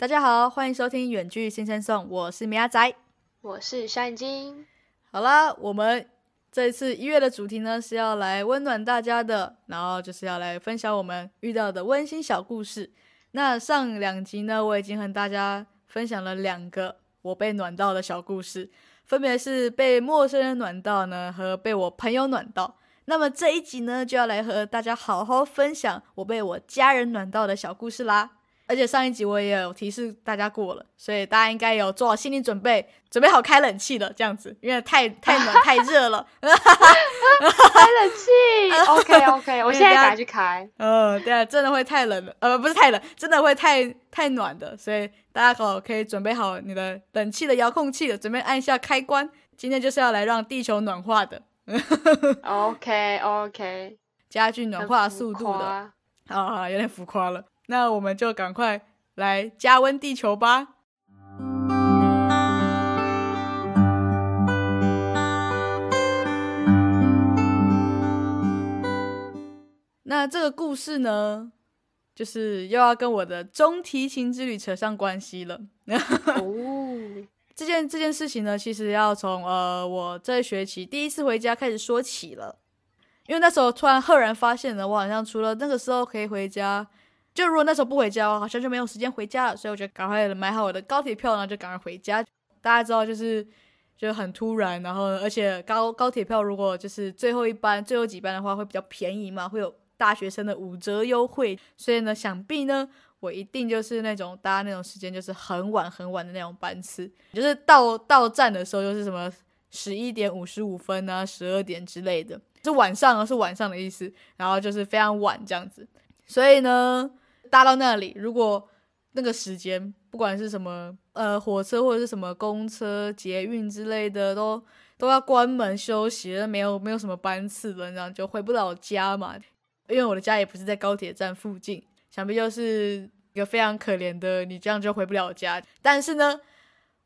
大家好，欢迎收听《远距新生颂》，我是米阿仔，我是小眼睛。好啦，我们这一次一月的主题呢是要来温暖大家的，然后就是要来分享我们遇到的温馨小故事。那上两集呢，我已经和大家分享了两个我被暖到的小故事，分别是被陌生人暖到呢，和被我朋友暖到。那么这一集呢，就要来和大家好好分享我被我家人暖到的小故事啦。而且上一集我也有提示大家过了，所以大家应该有做好心理准备，准备好开冷气了，这样子，因为太太暖 太热了，开冷气。OK OK，我现在赶去开。嗯，对啊，真的会太冷了，呃，不是太冷，真的会太太暖的，所以大家好可以准备好你的冷气的遥控器了，准备按下开关。今天就是要来让地球暖化的。OK OK，加剧暖化速度的，啊，有点浮夸了。那我们就赶快来加温地球吧。那这个故事呢，就是又要跟我的中提琴之旅扯上关系了。哦，这件这件事情呢，其实要从呃我这学期第一次回家开始说起了，因为那时候突然赫然发现呢，我好像除了那个时候可以回家。就如果那时候不回家，好像就没有时间回家了，所以我就赶快买好我的高铁票，然后就赶快回家。大家知道，就是就很突然，然后而且高高铁票如果就是最后一班、最后几班的话，会比较便宜嘛，会有大学生的五折优惠。所以呢，想必呢，我一定就是那种搭那种时间就是很晚很晚的那种班次，就是到到站的时候就是什么十一点五十五分啊、十二点之类的，是晚上，是晚上的意思，然后就是非常晚这样子。所以呢。搭到那里，如果那个时间不管是什么呃火车或者是什么公车、捷运之类的，都都要关门休息，没有没有什么班次了，然后就回不了家嘛。因为我的家也不是在高铁站附近，想必就是一个非常可怜的，你这样就回不了家。但是呢，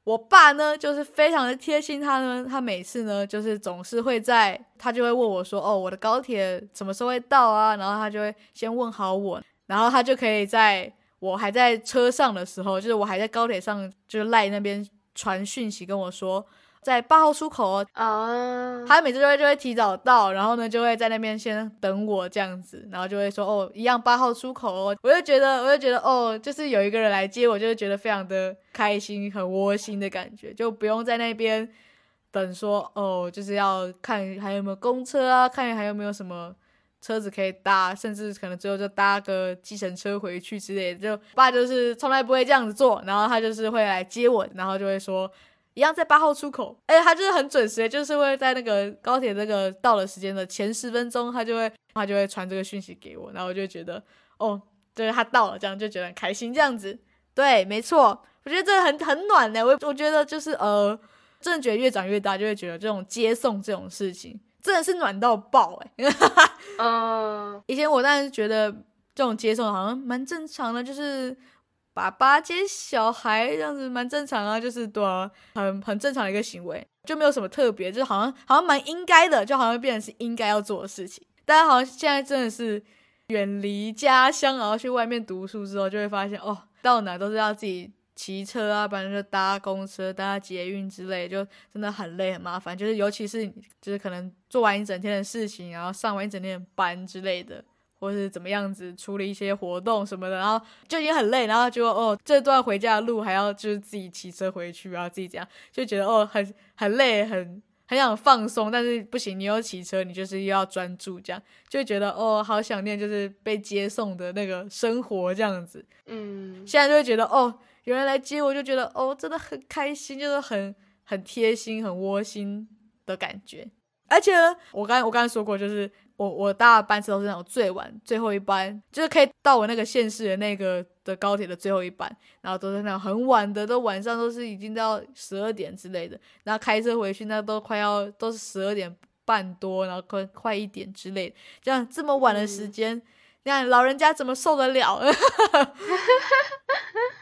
我爸呢就是非常的贴心，他呢他每次呢就是总是会在，他就会问我说：“哦，我的高铁什么时候会到啊？”然后他就会先问好我。然后他就可以在我还在车上的时候，就是我还在高铁上，就是赖那边传讯息跟我说，在八号出口哦。啊，他每次就会就会提早到，然后呢就会在那边先等我这样子，然后就会说哦，一样八号出口哦。我就觉得，我就觉得哦，就是有一个人来接我，就是觉得非常的开心，很窝心的感觉，就不用在那边等说哦，就是要看还有没有公车啊，看还有没有什么。车子可以搭，甚至可能最后就搭个计程车回去之类的。就爸就是从来不会这样子做，然后他就是会来接我，然后就会说一样在八号出口。哎，他就是很准时，就是会在那个高铁那个到了时间的前十分钟，他就会他就会传这个讯息给我，然后我就觉得哦，就是他到了，这样就觉得很开心。这样子，对，没错，我觉得这很很暖的。我我觉得就是呃，真的觉得越长越大，就会觉得这种接送这种事情。真的是暖到爆哎！嗯，以前我当然觉得这种接送好像蛮正常的，就是爸爸接小孩这样子蛮正常啊，就是对啊，很很正常的一个行为，就没有什么特别，就是好像好像蛮应该的，就好像变成是应该要做的事情。大家好像现在真的是远离家乡，然后去外面读书之后，就会发现哦，到哪都是要自己。骑车啊，不然就搭公车、搭捷运之类，就真的很累很麻烦。就是尤其是就是可能做完一整天的事情，然后上完一整天的班之类的，或是怎么样子处理一些活动什么的，然后就已经很累，然后就哦这段回家的路还要就是自己骑车回去，然后自己这样就觉得哦很很累，很很想放松，但是不行，你又骑车，你就是又要专注，这样就觉得哦好想念就是被接送的那个生活这样子。嗯，现在就会觉得哦。有人来接我，就觉得哦，真的很开心，就是很很贴心、很窝心的感觉。而且我刚我刚才说过，就是我我搭的班次都是那种最晚最后一班，就是可以到我那个县市的那个的高铁的最后一班，然后都是那种很晚的，都晚上都是已经到十二点之类的，然后开车回去那都快要都是十二点半多，然后快快一点之类的，这样这么晚的时间。你看老人家怎么受得了？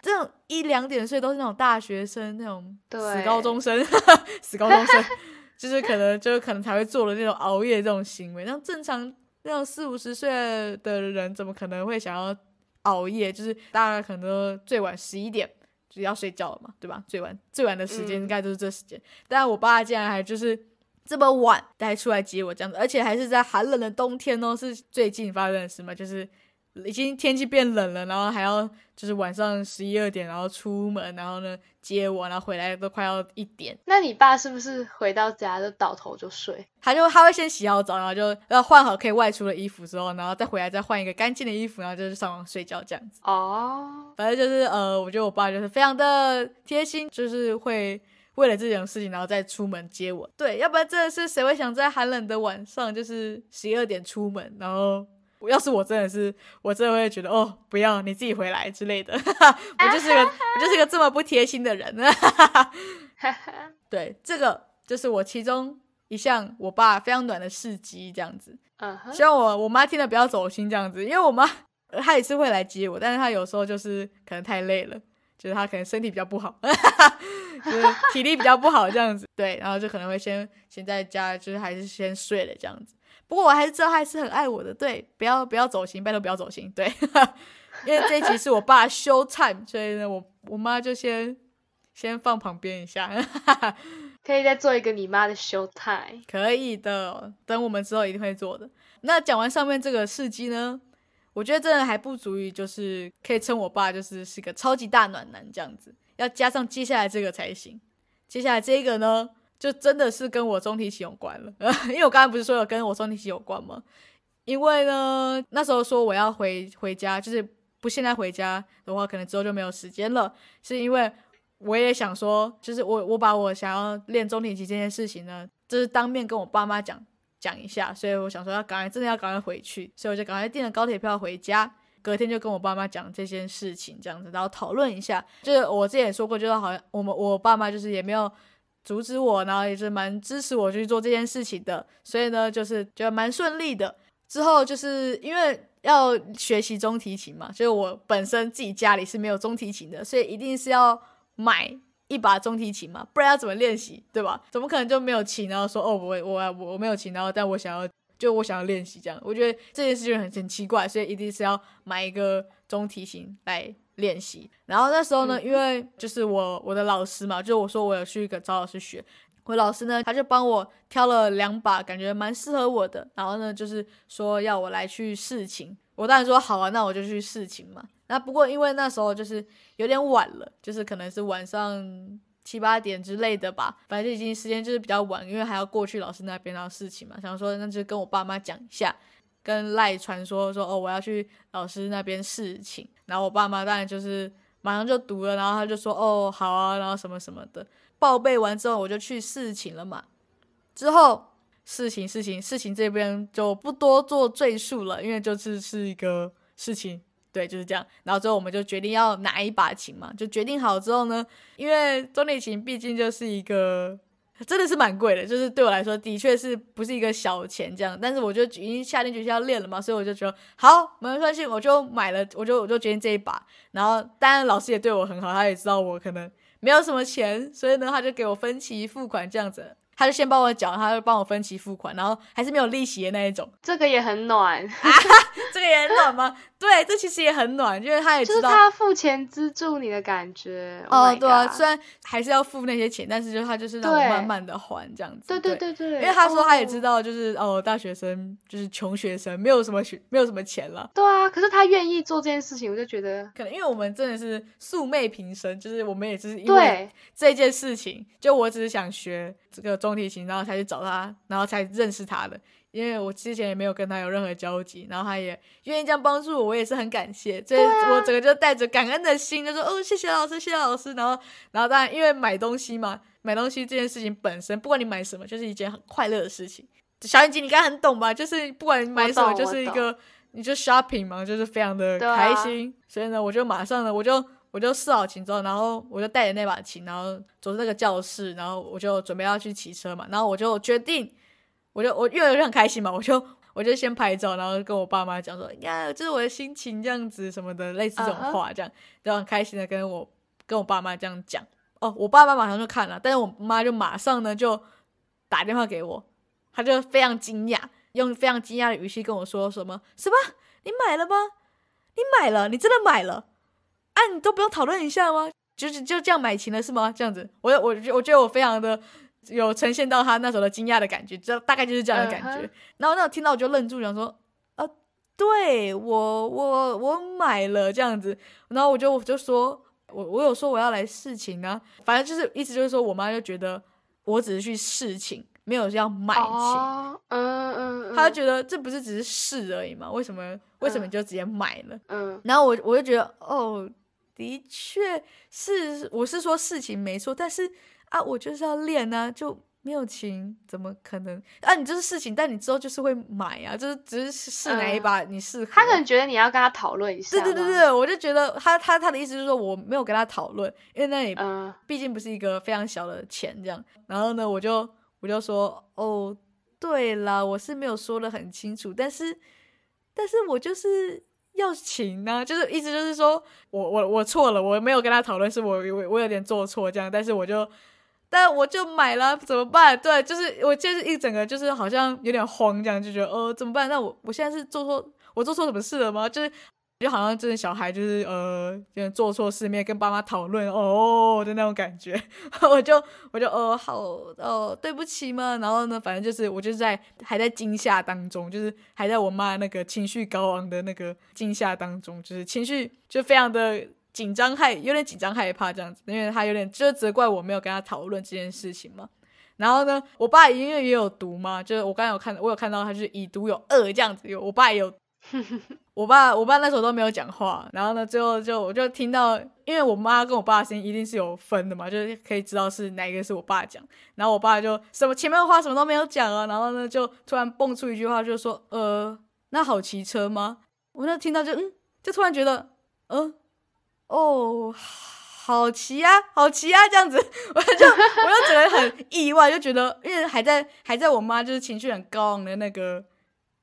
这种一两点睡都是那种大学生，那种死高中生，死高中生，就是可能就可能才会做了那种熬夜这种行为。那正常那种四五十岁的人，怎么可能会想要熬夜？就是大概可能最晚十一点就要睡觉了嘛，对吧？最晚最晚的时间应该都是这时间，但我爸竟然还就是这么晚才出来接我这样子，而且还是在寒冷的冬天哦，是最近发生的事嘛，就是。已经天气变冷了，然后还要就是晚上十一二点，然后出门，然后呢接我，然后回来都快要一点。那你爸是不是回到家就倒头就睡？他就他会先洗好澡，然后就要换好可以外出的衣服之后，然后再回来再换一个干净的衣服，然后就是上床睡觉这样子。哦，反正就是呃，我觉得我爸就是非常的贴心，就是会为了这种事情然后再出门接我。对，要不然真的是谁会想在寒冷的晚上就是十一二点出门，然后。要是我真的是，我真的会觉得哦，不要你自己回来之类的。我就是个，我就是个这么不贴心的人。对，这个就是我其中一项我爸非常暖的事迹，这样子。嗯，希望我我妈听了不要走心这样子，因为我妈她也是会来接我，但是她有时候就是可能太累了，就是她可能身体比较不好，就是体力比较不好这样子。对，然后就可能会先先在家，就是还是先睡了这样子。不过我还是知道他还是很爱我的，对，不要不要走心，拜托不要走心，对，因为这一集是我爸 show time，所以呢，我我妈就先先放旁边一下，可以再做一个你妈的 show time，可以的，等我们之后一定会做的。那讲完上面这个事迹呢，我觉得真的还不足以，就是可以称我爸就是是个超级大暖男这样子，要加上接下来这个才行。接下来这个呢？就真的是跟我中提琴有关了，因为我刚才不是说有跟我中提琴有关吗？因为呢，那时候说我要回回家，就是不现在回家的话，可能之后就没有时间了。是因为我也想说，就是我我把我想要练中提琴这件事情呢，就是当面跟我爸妈讲讲一下，所以我想说要赶快，真的要赶快回去，所以我就赶快订了高铁票回家，隔天就跟我爸妈讲这件事情，这样子，然后讨论一下。就是我之前也说过，就是好像我们我爸妈就是也没有。阻止我，然后也是蛮支持我去做这件事情的，所以呢，就是觉得蛮顺利的。之后就是因为要学习中提琴嘛，就是我本身自己家里是没有中提琴的，所以一定是要买一把中提琴嘛，不然要怎么练习，对吧？怎么可能就没有琴，然后说哦，我我我我没有琴，然后但我想要就我想要练习这样，我觉得这件事情很很奇怪，所以一定是要买一个中提琴来。练习，然后那时候呢，因为就是我我的老师嘛，就我说我有去一个找老师学，我老师呢他就帮我挑了两把，感觉蛮适合我的，然后呢就是说要我来去试琴，我当然说好啊，那我就去试琴嘛。那不过因为那时候就是有点晚了，就是可能是晚上七八点之类的吧，反正已经时间就是比较晚，因为还要过去老师那边然后试琴嘛，想说那就跟我爸妈讲一下。跟赖传说说哦，我要去老师那边试琴，然后我爸妈当然就是马上就读了，然后他就说哦好啊，然后什么什么的报备完之后，我就去试琴了嘛。之后事情事情事情这边就不多做赘述了，因为就是是一个事情，对，就是这样。然后之后我们就决定要拿一把琴嘛，就决定好之后呢，因为中提琴毕竟就是一个。真的是蛮贵的，就是对我来说，的确是不是一个小钱这样。但是我就已经下定决心要练了嘛，所以我就觉得好，没关系，我就买了，我就我就决定这一把。然后当然老师也对我很好，他也知道我可能没有什么钱，所以呢，他就给我分期付款这样子。他就先帮我缴，他就帮我分期付款，然后还是没有利息的那一种。这个也很暖啊，这个也很暖吗？对，这其实也很暖，因为他也知道他付钱资助你的感觉。哦，对啊，虽然还是要付那些钱，但是就他就是让我慢慢的还这样子。对对对对，因为他说他也知道，就是哦，大学生就是穷学生，没有什么学，没有什么钱了。对啊，可是他愿意做这件事情，我就觉得可能因为我们真的是素昧平生，就是我们也是因为这件事情，就我只是想学。这个中提琴，然后才去找他，然后才认识他的。因为我之前也没有跟他有任何交集，然后他也愿意这样帮助我，我也是很感谢。所以我整个就带着感恩的心，就说：“哦，谢谢老师，谢谢老师。”然后，然后当然，因为买东西嘛，买东西这件事情本身，不管你买什么，就是一件很快乐的事情。小眼睛，你应该很懂吧？就是不管你买什么，就是一个你就 shopping 嘛，就是非常的开心。所以呢，我就马上呢，我就。我就试好琴之后，然后我就带着那把琴，然后走那个教室，然后我就准备要去骑车嘛。然后我就决定，我就我因为很开心嘛，我就我就先拍照，然后跟我爸妈讲说：“呀，这是我的心情，这样子什么的，类似这种话，这样就很开心的跟我跟我爸妈这样讲。”哦，我爸妈马上就看了，但是我妈就马上呢就打电话给我，她就非常惊讶，用非常惊讶的语气跟我说：“什么什么？你买了吗？你买了？你真的买了？”啊，你都不用讨论一下吗？就是就这样买琴了是吗？这样子，我我我觉得我非常的有呈现到他那时候的惊讶的感觉，这大概就是这样的感觉。然后那我听到我就愣住，想说啊，对我我我买了这样子，然后我就我就说我我有说我要来试琴啊，反正就是意思就是说我妈就觉得我只是去试琴。没有要买琴，嗯嗯，他觉得这不是只是试而已嘛？为什么为什么就直接买了？嗯，然后我我就觉得，哦，的确是，我是说事情没错，但是啊，我就是要练啊，就没有琴，怎么可能？啊，你这是事情，但你之后就是会买啊，就是只是试哪一把你试。他可能觉得你要跟他讨论一下。对对对对，我就觉得他他他的意思就是说我没有跟他讨论，因为那里毕竟不是一个非常小的钱这样。然后呢，我就。我就说哦，对了，我是没有说的很清楚，但是，但是我就是要请呢，就是意思就是说我我我错了，我没有跟他讨论，是我我我有点做错这样，但是我就，但我就买了，怎么办？对，就是我就是一整个就是好像有点慌这样，就觉得哦怎么办？那我我现在是做错，我做错什么事了吗？就是。就好像真的小孩就是呃，就做错事没跟爸妈讨论哦的那种感觉，我就我就哦好哦对不起嘛，然后呢，反正就是我就是在还在惊吓当中，就是还在我妈那个情绪高昂的那个惊吓当中，就是情绪就非常的紧张害有点紧张害怕这样子，因为他有点就是责怪我没有跟他讨论这件事情嘛。然后呢，我爸因为也有毒嘛，就是我刚才有看我有看到他是已读有二这样子，有我爸也有。我爸，我爸那时候都没有讲话，然后呢，最后就我就听到，因为我妈跟我爸的声音一定是有分的嘛，就是可以知道是哪一个是我爸讲，然后我爸就什么前面的话什么都没有讲啊，然后呢就突然蹦出一句话，就说呃，那好骑车吗？我那听到就嗯，就突然觉得嗯，哦，好奇啊，好奇啊，这样子，我就我就觉得很意外，就觉得因为还在还在我妈就是情绪很高昂的那个。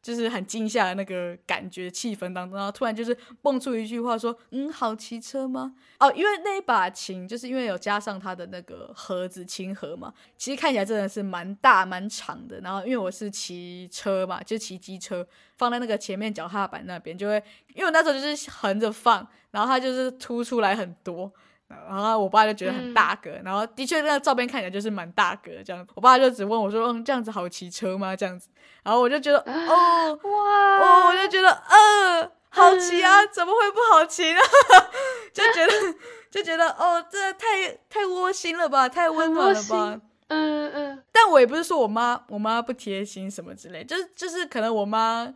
就是很惊吓的那个感觉气氛当中，然后突然就是蹦出一句话说：“嗯，好骑车吗？”哦，因为那一把琴就是因为有加上它的那个盒子琴盒嘛，其实看起来真的是蛮大蛮长的。然后因为我是骑车嘛，就骑机车，放在那个前面脚踏板那边，就会因为我那时候就是横着放，然后它就是凸出来很多。然后我爸就觉得很大个，然后的确那个照片看起来就是蛮大个这样。我爸就只问我说：“嗯，这样子好骑车吗？”这样子，然后我就觉得哦哇，哦，我就觉得嗯，好骑啊，怎么会不好骑呢？就觉得 就觉得哦，这太太窝心了吧，太温暖了吧。嗯嗯。但我也不是说我妈我妈不贴心什么之类，就是就是可能我妈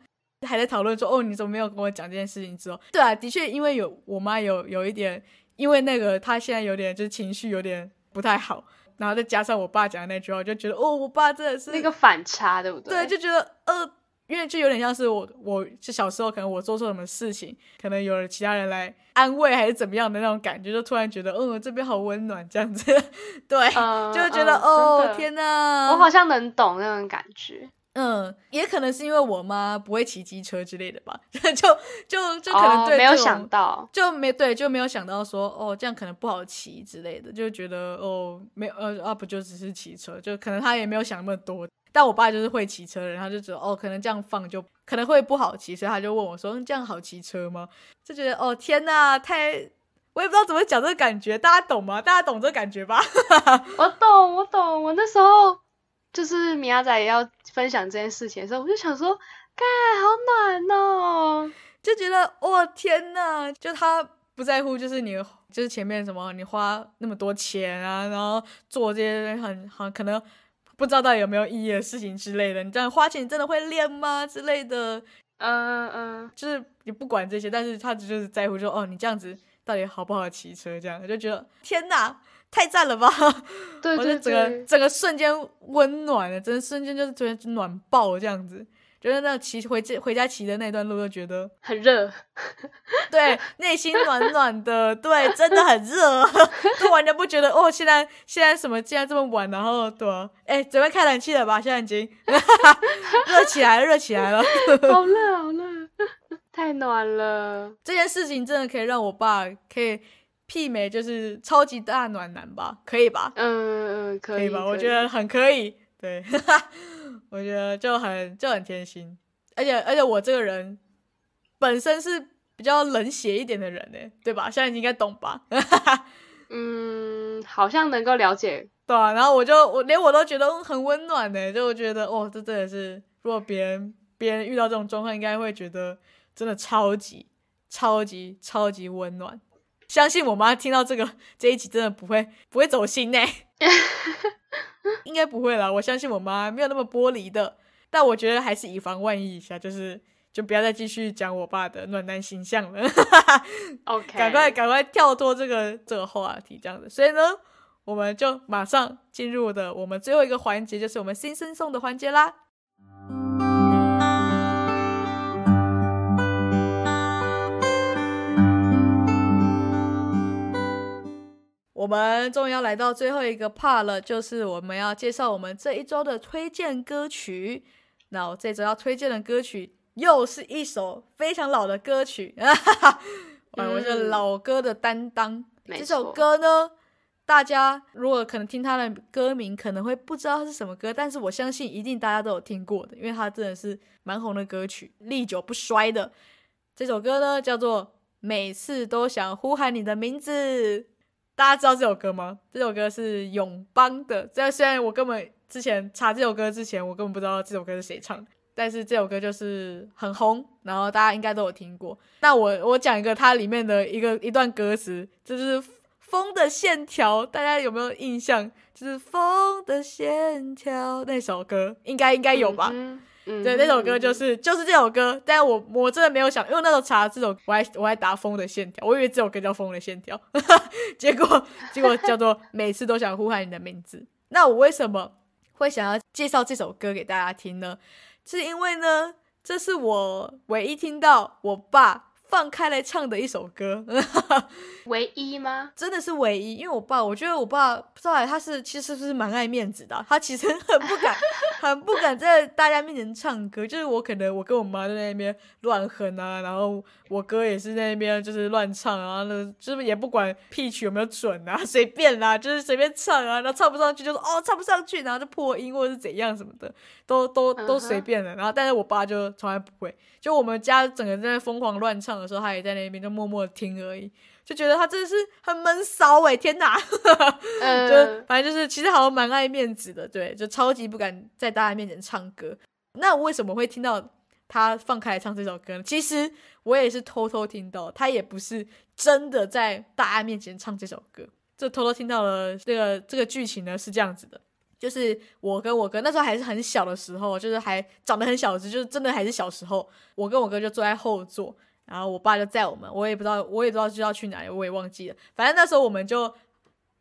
还在讨论说哦，你怎么没有跟我讲这件事情之后，对啊，的确因为有我妈有有一点。因为那个他现在有点就是情绪有点不太好，然后再加上我爸讲的那句话，我就觉得哦，我爸真的是那个反差，对不对？对，就觉得呃，因为就有点像是我，我是小时候可能我做错什么事情，可能有了其他人来安慰还是怎么样的那种感觉，就突然觉得嗯，这边好温暖这样子，对，就觉得哦，天哪，我好像能懂那种感觉。嗯，也可能是因为我妈不会骑机车之类的吧，就就就可能对没有想到，就没对就没有想到说哦这样可能不好骑之类的，就觉得哦没呃啊不就只是骑车，就可能他也没有想那么多。但我爸就是会骑车的人，他就觉得哦可能这样放就可能会不好骑，所以他就问我说这样好骑车吗？就觉得哦天呐，太我也不知道怎么讲这个感觉，大家懂吗？大家懂这个感觉吧？我懂，我懂，我那时候。就是米亚仔也要分享这件事情的时候，我就想说，盖好暖哦，就觉得哇天呐，就他不在乎，就是你就是前面什么你花那么多钱啊，然后做这些很好可能不知道到底有没有意义的事情之类的，你这样花钱真的会练吗之类的？嗯嗯，就是你不管这些，但是他就是在乎说哦，你这样子到底好不好骑车？这样就觉得天呐。太赞了吧！对对对，整个整个瞬间温暖了，整个瞬间就是觉得暖爆这样子。觉得那骑回家回家骑的那段路，就觉得很热，对，内心暖暖的，对，真的很热，都完全不觉得哦，现在现在什么现在这么晚，然后对啊，哎，准备开冷气了吧？现在已经热起来了，热起来了，好热好热，太暖了。这件事情真的可以让我爸可以。媲美就是超级大暖男吧，可以吧？嗯嗯，可以吧？我觉得很可以，对，我觉得就很就很贴心，而且而且我这个人本身是比较冷血一点的人呢，对吧？现在你应该懂吧？嗯，好像能够了解。对啊，然后我就我连我都觉得很温暖呢，就我觉得哦，这真的是，如果别人别人遇到这种状况，应该会觉得真的超级超级超级温暖。相信我妈听到这个这一集，真的不会不会走心呢，应该不会啦。我相信我妈没有那么玻璃的，但我觉得还是以防万一一下，就是就不要再继续讲我爸的暖男形象了。OK，赶快赶快跳脱这个这个话题，这样子。所以呢。我们就马上进入的我们最后一个环节，就是我们新生送的环节啦。我们终于要来到最后一个 part 了，就是我们要介绍我们这一周的推荐歌曲。那我这周要推荐的歌曲又是一首非常老的歌曲，我是老歌的担当。这首歌呢？大家如果可能听它的歌名，可能会不知道它是什么歌，但是我相信一定大家都有听过的，因为它真的是蛮红的歌曲，历久不衰的。这首歌呢叫做《每次都想呼喊你的名字》，大家知道这首歌吗？这首歌是永邦的。这虽然我根本之前查这首歌之前，我根本不知道这首歌是谁唱的，但是这首歌就是很红，然后大家应该都有听过。那我我讲一个它里面的一个一段歌词，就是。风的线条，大家有没有印象？就是风的线条那首歌，应该应该有吧？对，那首歌就是就是这首歌。但我我真的没有想，因为那时候查这首，我还我还打风的线条，我以为这首歌叫风的线条，结果结果叫做每次都想呼喊你的名字。那我为什么会想要介绍这首歌给大家听呢？是因为呢，这是我唯一听到我爸。放开来唱的一首歌，唯一吗？真的是唯一，因为我爸，我觉得我爸不知道他是其实是蛮爱面子的，他其实很不敢，很不敢在大家面前唱歌。就是我可能我跟我妈在那边乱哼啊，然后我哥也是在那边就是乱唱啊，那就是也不管 P 曲有没有准啊，随便啦，就是随便唱啊，然后唱不上去就说哦唱不上去，然后就破音或者是怎样什么的，都都都随便的。然后但是我爸就从来不会，就我们家整个在疯狂乱唱。的时候，他也在那边就默默听而已，就觉得他真的是很闷骚哎！天哪，就反正就是其实好像蛮爱面子的，对，就超级不敢在大家面前唱歌。那我为什么会听到他放开来唱这首歌呢？其实我也是偷偷听到，他也不是真的在大家面前唱这首歌，就偷偷听到了这个这个剧情呢是这样子的。就是我跟我哥那时候还是很小的时候，就是还长得很小只，就是真的还是小时候。我跟我哥就坐在后座，然后我爸就载我们，我也不知道，我也不知道就要去哪里，我也忘记了。反正那时候我们就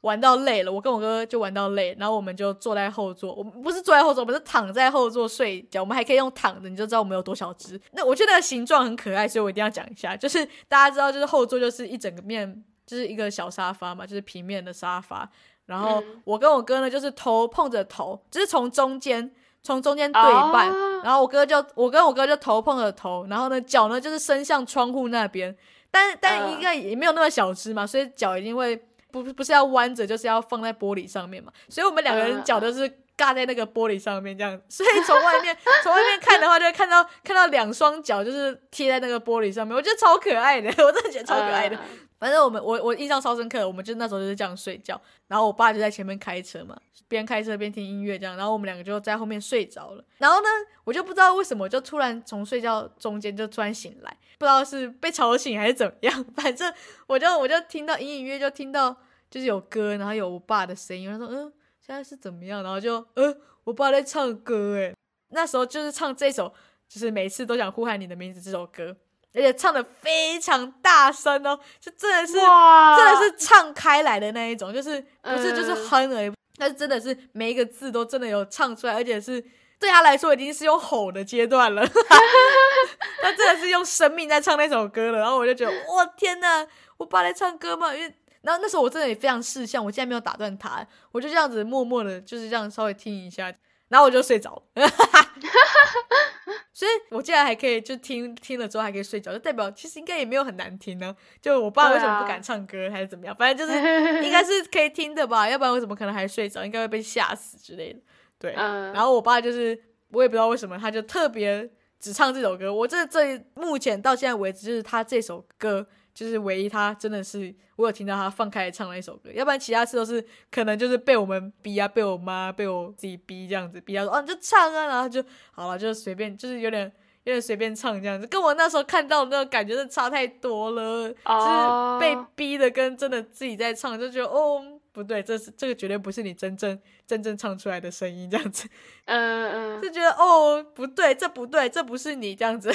玩到累了，我跟我哥就玩到累，然后我们就坐在后座。我们不是坐在后座，我们是躺在后座睡觉。我们还可以用躺着，你就知道我们有多小只。那我觉得那个形状很可爱，所以我一定要讲一下。就是大家知道，就是后座就是一整个面，就是一个小沙发嘛，就是平面的沙发。然后我跟我哥呢，就是头碰着头，就是从中间从中间对半，然后我哥就我跟我哥就头碰着头，然后呢脚呢就是伸向窗户那边，但但应该也没有那么小只嘛，所以脚一定会不不是要弯着，就是要放在玻璃上面嘛，所以我们两个人脚都是尬在那个玻璃上面这样，所以从外面从外面看的话，就会看到看到两双脚就是贴在那个玻璃上面，我觉得超可爱的，我真的觉得超可爱的。反正我们我我印象超深刻，我们就那时候就是这样睡觉，然后我爸就在前面开车嘛，边开车边听音乐这样，然后我们两个就在后面睡着了。然后呢，我就不知道为什么就突然从睡觉中间就突然醒来，不知道是被吵醒还是怎么样，反正我就我就听到隐隐约就听到就是有歌，然后有我爸的声音，他说嗯现在是怎么样，然后就呃我爸在唱歌诶，那时候就是唱这首，就是每次都想呼喊你的名字这首歌。而且唱的非常大声哦，就真的是真的是唱开来的那一种，就是不是就是哼而已，但是真的是每一个字都真的有唱出来，而且是对他来说已经是用吼的阶段了，他真的是用生命在唱那首歌了。然后我就觉得，我天哪，我爸在唱歌吗？因为然后那时候我真的也非常识相，我竟然没有打断他，我就这样子默默的，就是这样稍微听一下。然后我就睡着了，所以我竟然还可以就听听了之后还可以睡着，就代表其实应该也没有很难听呢。就我爸为什么不敢唱歌还是怎么样，反正就是 应该是可以听的吧，要不然我怎么可能还睡着？应该会被吓死之类的。对，然后我爸就是我也不知道为什么，他就特别只唱这首歌。我这这目前到现在为止，就是他这首歌，就是唯一他真的是我有听到他放开唱那一首歌。要不然其他次都是可能就是被我们逼啊，被我妈，被我自己逼这样子逼他说哦你就唱啊，然后就好了，就随便，就是有点。有点随便唱这样子，跟我那时候看到的那个感觉是差太多了，就是被逼的跟真的自己在唱，就觉得哦不对，这是这个绝对不是你真正真正唱出来的声音这样子，嗯 嗯，就觉得哦不对，这不对，这不是你这样子，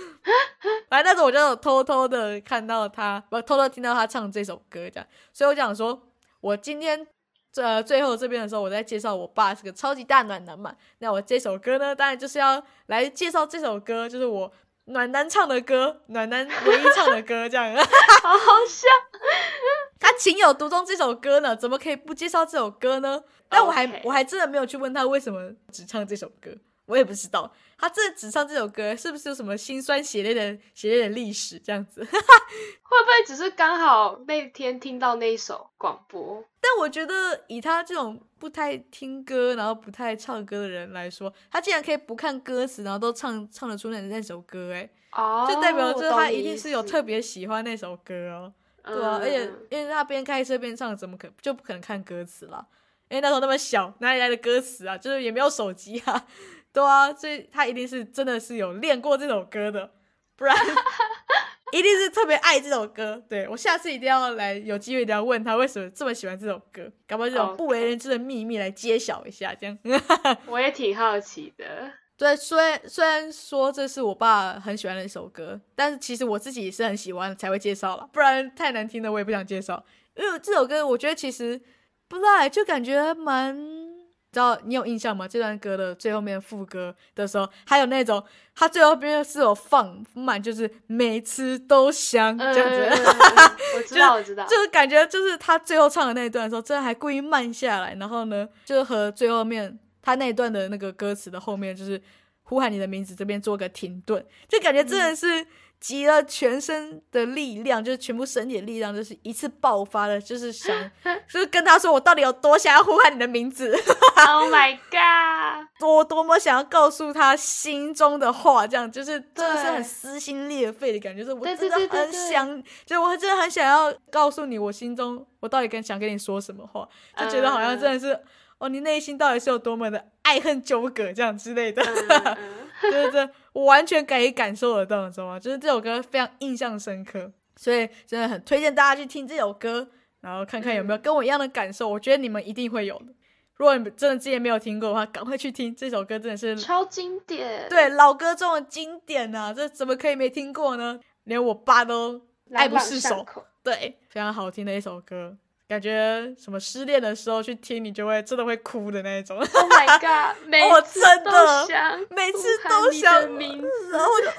反正那时候我就偷偷的看到他，不偷偷听到他唱这首歌这样，所以我想说，我今天。呃，最后这边的时候，我在介绍我爸是个超级大暖男嘛。那我这首歌呢，当然就是要来介绍这首歌，就是我暖男唱的歌，暖男唯一唱的歌，这样。好好笑。他情有独钟这首歌呢，怎么可以不介绍这首歌呢？但我还我还真的没有去问他为什么只唱这首歌。我也不知道，他真的只唱这首歌是不是有什么心酸血泪的血泪的历史这样子？会不会只是刚好那天听到那一首广播？但我觉得以他这种不太听歌，然后不太唱歌的人来说，他竟然可以不看歌词，然后都唱唱得出那那首歌，哎，就代表就是他一定是有特别喜欢那首歌哦，对啊，而且因为他边开车边唱，怎么可就不可能看歌词啦？因为那时候那么小，哪里来的歌词啊？就是也没有手机啊。对啊，所以他一定是真的是有练过这首歌的，不然 一定是特别爱这首歌。对我下次一定要来，有机会一定要问他为什么这么喜欢这首歌，搞不好这种不为人知的秘密来揭晓一下，这样。我也挺好奇的。对，虽然虽然说这是我爸很喜欢的一首歌，但是其实我自己也是很喜欢才会介绍了，不然太难听的我也不想介绍。因为这首歌我觉得其实不知道，就感觉蛮。知道你有印象吗？这段歌的最后面副歌的时候，还有那种他最后边是有放满，就是每次都香这样子。我知道，我知道，就是感觉就是他最后唱的那一段的时候，真的还故意慢下来，然后呢，就是和最后面他那一段的那个歌词的后面，就是呼喊你的名字这边做个停顿，就感觉真的是。集了全身的力量，就是全部身体的力量，就是一次爆发了，就是想，就是跟他说我到底有多想要呼喊你的名字。Oh my god！我多么想要告诉他心中的话，这样就是真的是很撕心裂肺的感觉，就是我真的很想，就我真的很想要告诉你，我心中我到底跟想跟你说什么话，就觉得好像真的是哦，你内心到底是有多么的爱恨纠葛这样之类的。就是这，我完全可以感受得到，你知道吗？就是这首歌非常印象深刻，所以真的很推荐大家去听这首歌，然后看看有没有跟我一样的感受。我觉得你们一定会有的。如果你们真的之前没有听过的话，赶快去听这首歌，真的是超经典。对，老歌中的经典啊，这怎么可以没听过呢？连我爸都爱不释手。对，非常好听的一首歌。感觉什么失恋的时候去听，你就会真的会哭的那一种。Oh my god！每次都想，每次都想，然后就，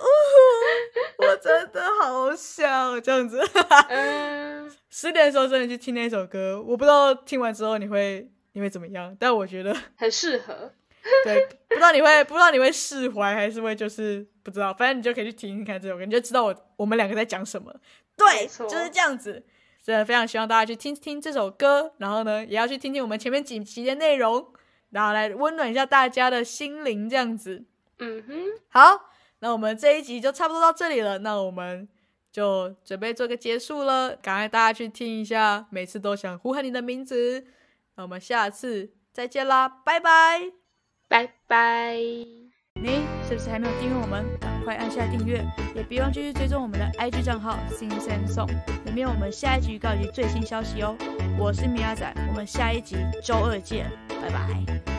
我真的好想这样子。嗯，失恋的时候真的去听那首歌，我不知道听完之后你会你会怎么样，但我觉得 很适合。对，不知道你会不知道你会释怀还是会就是不知道，反正你就可以去听听看这首歌，你就知道我我们两个在讲什么。对，就是这样子。真的非常希望大家去听听这首歌，然后呢，也要去听听我们前面几集的内容，然后来温暖一下大家的心灵，这样子。嗯哼，好，那我们这一集就差不多到这里了，那我们就准备做个结束了。赶快大家去听一下，每次都想呼喊你的名字。那我们下次再见啦，拜拜，拜拜。你是不是还没有订阅我们？快按下订阅，也别忘继续追踪我们的 IG 账号 Sing Sing Song，里面有我们下一集预告及最新消息哦。我是米亚仔，我们下一集周二见，拜拜。